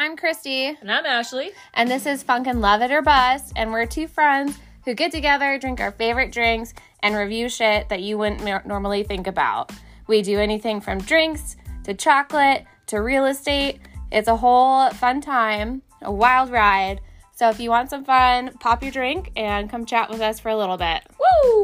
I'm Christy, And I'm Ashley. and this is Funkin' Love It or Bust, and we're two friends who get together, drink our favorite drinks, and review shit that you wouldn't normally think about. We do anything from drinks to chocolate to real estate. It's a whole fun time, a wild ride. So if you want some fun, pop your drink and come chat with us for a little bit. Woo!